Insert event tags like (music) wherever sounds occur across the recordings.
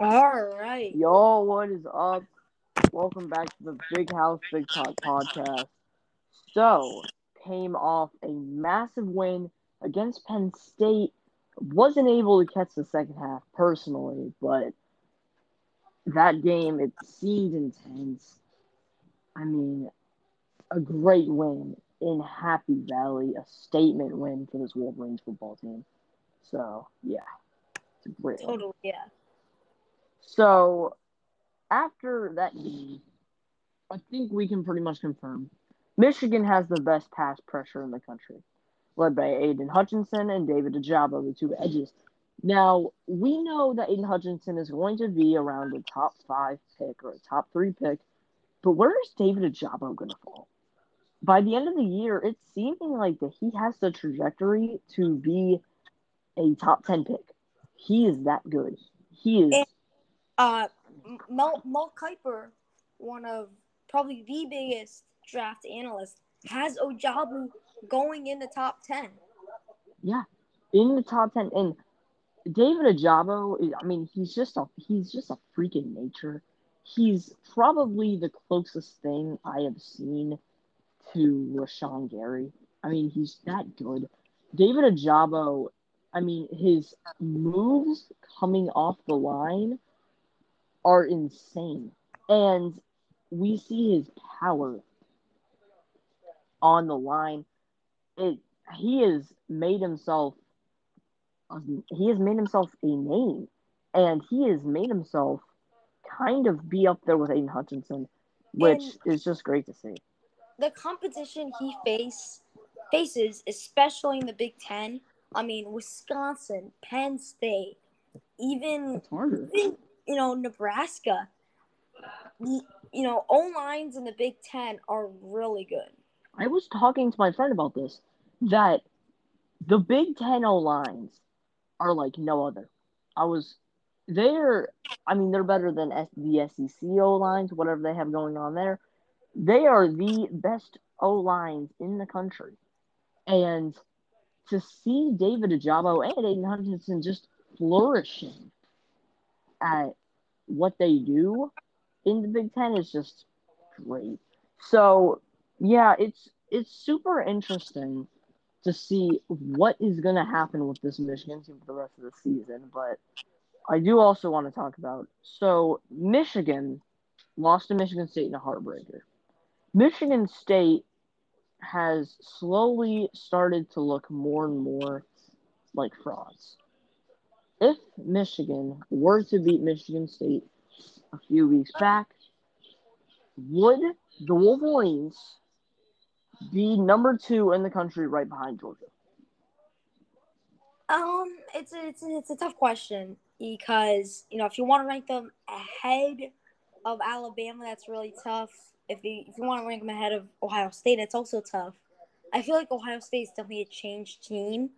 All right. Yo, what is up? Welcome back to the Big House Big Talk podcast. So, came off a massive win against Penn State. Wasn't able to catch the second half personally, but that game it seemed intense. I mean, a great win in Happy Valley, a statement win for this Wolverines football team. So, yeah, it's a great. win. Totally. Yeah. So after that game, I think we can pretty much confirm Michigan has the best pass pressure in the country, led by Aidan Hutchinson and David Ojabo, the two edges. Now we know that Aidan Hutchinson is going to be around a top five pick or a top three pick, but where is David Ojabo going to fall? By the end of the year, it's seeming like that he has the trajectory to be a top ten pick. He is that good. He is. Uh, Mel Mel Kiper, one of probably the biggest draft analysts, has Ojabo going in the top ten. Yeah, in the top ten, and David Ojabo. I mean, he's just a he's just a freak in nature. He's probably the closest thing I have seen to Rashan Gary. I mean, he's that good. David Ojabo. I mean, his moves coming off the line are insane, and we see his power on the line. It he has made himself he has made himself a name and he has made himself kind of be up there with Aidan Hutchinson, which is just great to see. The competition he face faces, especially in the Big Ten. I mean, Wisconsin, Penn State, even even, (laughs) you know Nebraska. You know, O lines in the Big Ten are really good. I was talking to my friend about this that the Big Ten O lines are like no other. I was they're I mean they're better than S- the SEC O lines, whatever they have going on there. They are the best O lines in the country, and to see David Ojabo and Aidan Hutchinson just flourishing at what they do in the Big Ten is just great. So yeah, it's it's super interesting to see what is going to happen with this Michigan team for the rest of the season. But I do also want to talk about so Michigan lost to Michigan State in a heartbreaker. Michigan State has slowly started to look more and more like frauds. If Michigan were to beat Michigan State a few weeks back, would the Wolverines be number two in the country right behind Georgia? Um, it's a, it's a, it's a tough question because you know if you want to rank them ahead of Alabama, that's really tough. If you if you want to rank them ahead of Ohio State, it's also tough. I feel like Ohio State is definitely a changed team.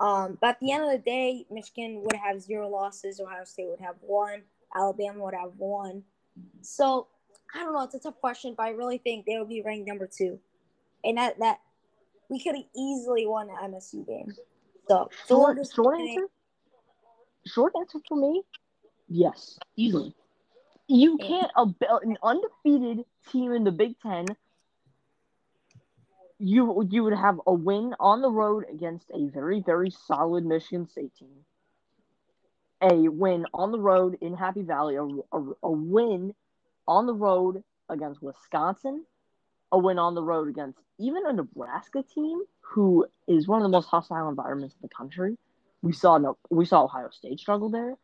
Um, but at the end of the day, Michigan would have zero losses. Ohio State would have one. Alabama would have one. So I don't know. It's a tough question, but I really think they would be ranked number two, and that that we could have easily won the MSU game. So so Short, short answer? Short answer for me? Yes, easily. You can't, a, an undefeated team in the Big Ten, you, you would have a win on the road against a very, very solid Michigan State team, a win on the road in Happy Valley, a, a, a win on the road against Wisconsin, a win on the road against even a Nebraska team who is one of the most hostile environments in the country. We saw no, we saw Ohio State struggle there.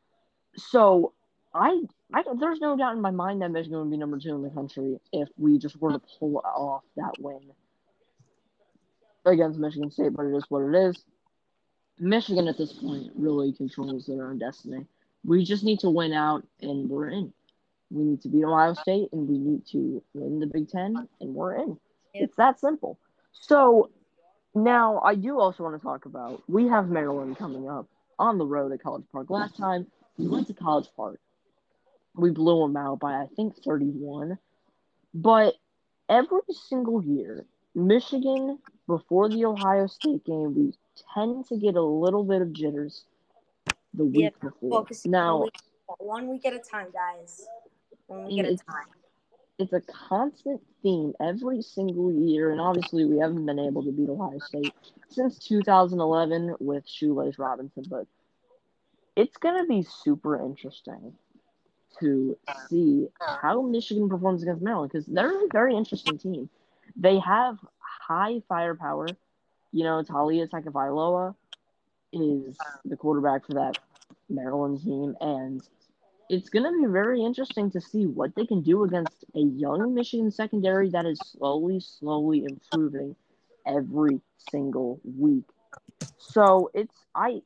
So I, I there's no doubt in my mind that Michigan would be number two in the country if we just were to pull off that win against Michigan State. But it is what it is. Michigan at this point really controls their own destiny. We just need to win out, and we're in. We need to beat Ohio State, and we need to win the Big Ten, and we're in. It's that simple. So now I do also want to talk about we have Maryland coming up on the road at College Park. Last time we went to College Park, we blew them out by I think 31. But every single year, Michigan before the Ohio State game, we tend to get a little bit of jitters the week Yep. before. now, one week at a time, guys. One week at a time. it's a constant theme every single year, and obviously we haven't been able to beat Ohio State since 2011 with Shoelace Robinson, but it's going to be super interesting to see how Michigan performs against Maryland because they're a very interesting team. They have high firepower. You know, Taulia Tagovailoa is the quarterback for that Maryland team, and it's going to be very interesting to see what they can do against a young Michigan secondary that is slowly, slowly improving every single week. So it's I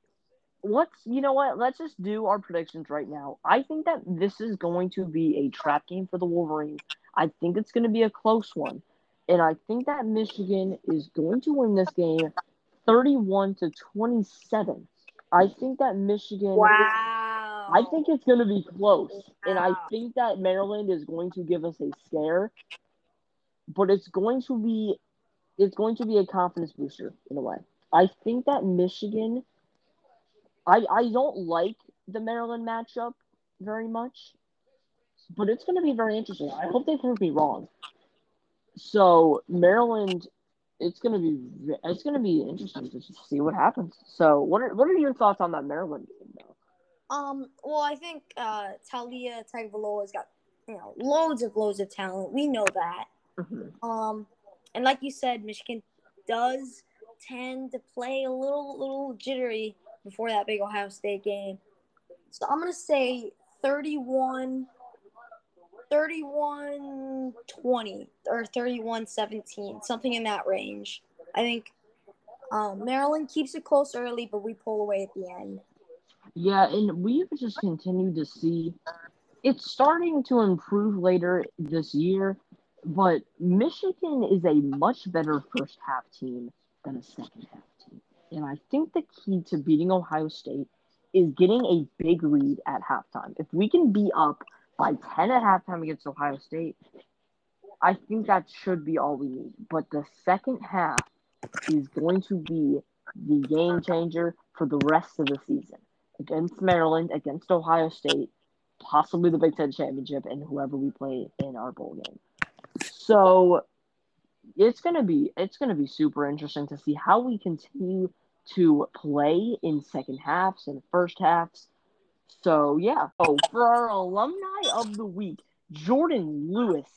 let's you know what let's just do our predictions right now i think that this is going to be a trap game for the wolverines i think it's going to be a close one and i think that michigan is going to win this game 31 to 27 i think that michigan Wow. i think it's going to be close and i think that maryland is going to give us a scare but it's going to be it's going to be a confidence booster in a way i think that michigan I I don't like the Maryland matchup very much, but it's going to be very interesting. I hope they prove me wrong. So Maryland, it's going to be it's going to be interesting to see what happens. So what are what are your thoughts on that Maryland game though? Um. Well, I think uh, Taulia Tagovailoa's got you know loads of loads of talent. We know that. Um, and like you said, Michigan does tend to play a little little jittery before that big Ohio State game. So I'm gonna say 31 31 20 or 31 17, something in that range. I think um, Maryland keeps it close early, but we pull away at the end. Yeah, and we've just continued to see it's starting to improve later this year, but Michigan is a much better first half team than a second half team. And I think the key to beating Ohio State is getting a big lead at halftime. If we can be up by 10 at halftime against Ohio State, I think that should be all we need. But the second half is going to be the game changer for the rest of the season against Maryland, against Ohio State, possibly the Big Ten championship, and whoever we play in our bowl game. So it's gonna be it's gonna be super interesting to see how we continue to play in second halves and first halves. So yeah. Oh, for our alumni of the week, Jourdan Lewis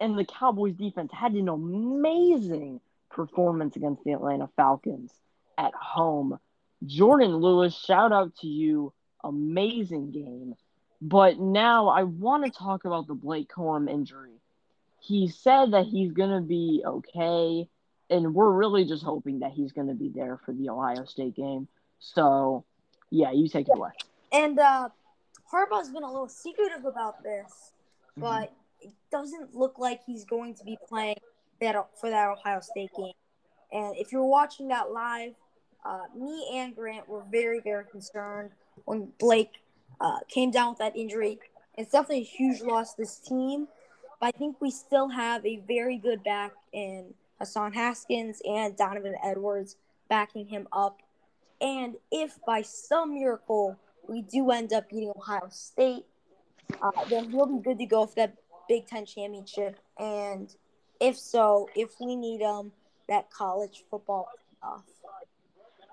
and the Cowboys defense had an amazing performance against the Atlanta Falcons at home. Jourdan Lewis, shout out to you. Amazing game. But now I want to talk about the Blake Corum injury. He said that he's going to be okay, and we're really just hoping that he's going to be there for the Ohio State game. So, yeah, you take it away. And uh, Harbaugh's been a little secretive about this, but it doesn't look like he's going to be playing that for that Ohio State game. And if you're watching that live, uh, me and Grant were very, very concerned when Blake uh, came down with that injury. It's definitely a huge loss to this team, but I think we still have a very good back in Hassan Haskins and Donovan Edwards backing him up. And if by some miracle we do end up beating Ohio State, uh, then he'll be good to go for that Big Ten championship. And if so, if we need him, that college football.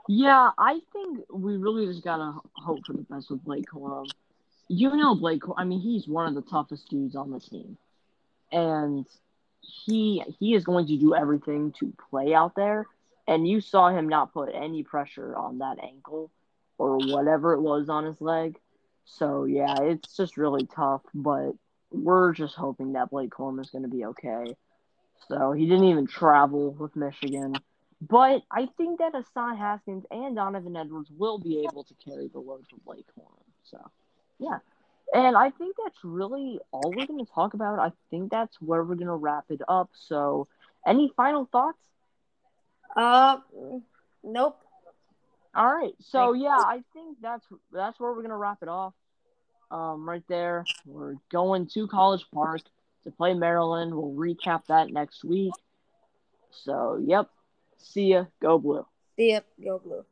Yeah, I think we really just gotta hope for the best with Blake Corum. You know Blake. I mean, he's one of the toughest dudes on the team, and he he is going to do everything to play out there. And you saw him not put any pressure on that ankle or whatever it was on his leg. So yeah, it's just really tough. But we're just hoping that Blake Corum is going to be okay. So he didn't even travel with Michigan. But I think that Hassan Haskins and Donovan Edwards will be able to carry the load for Blake Corum. So, yeah. And I think that's really all we're going to talk about. I think that's where we're going to wrap it up. So, any final thoughts? Uh, nope. All right. So, yeah, I think that's that's where we're going to wrap it off. Um, right there. We're going to College Park to play Maryland. We'll recap that next week. So, yep. See ya. Go blue. See ya. Go blue.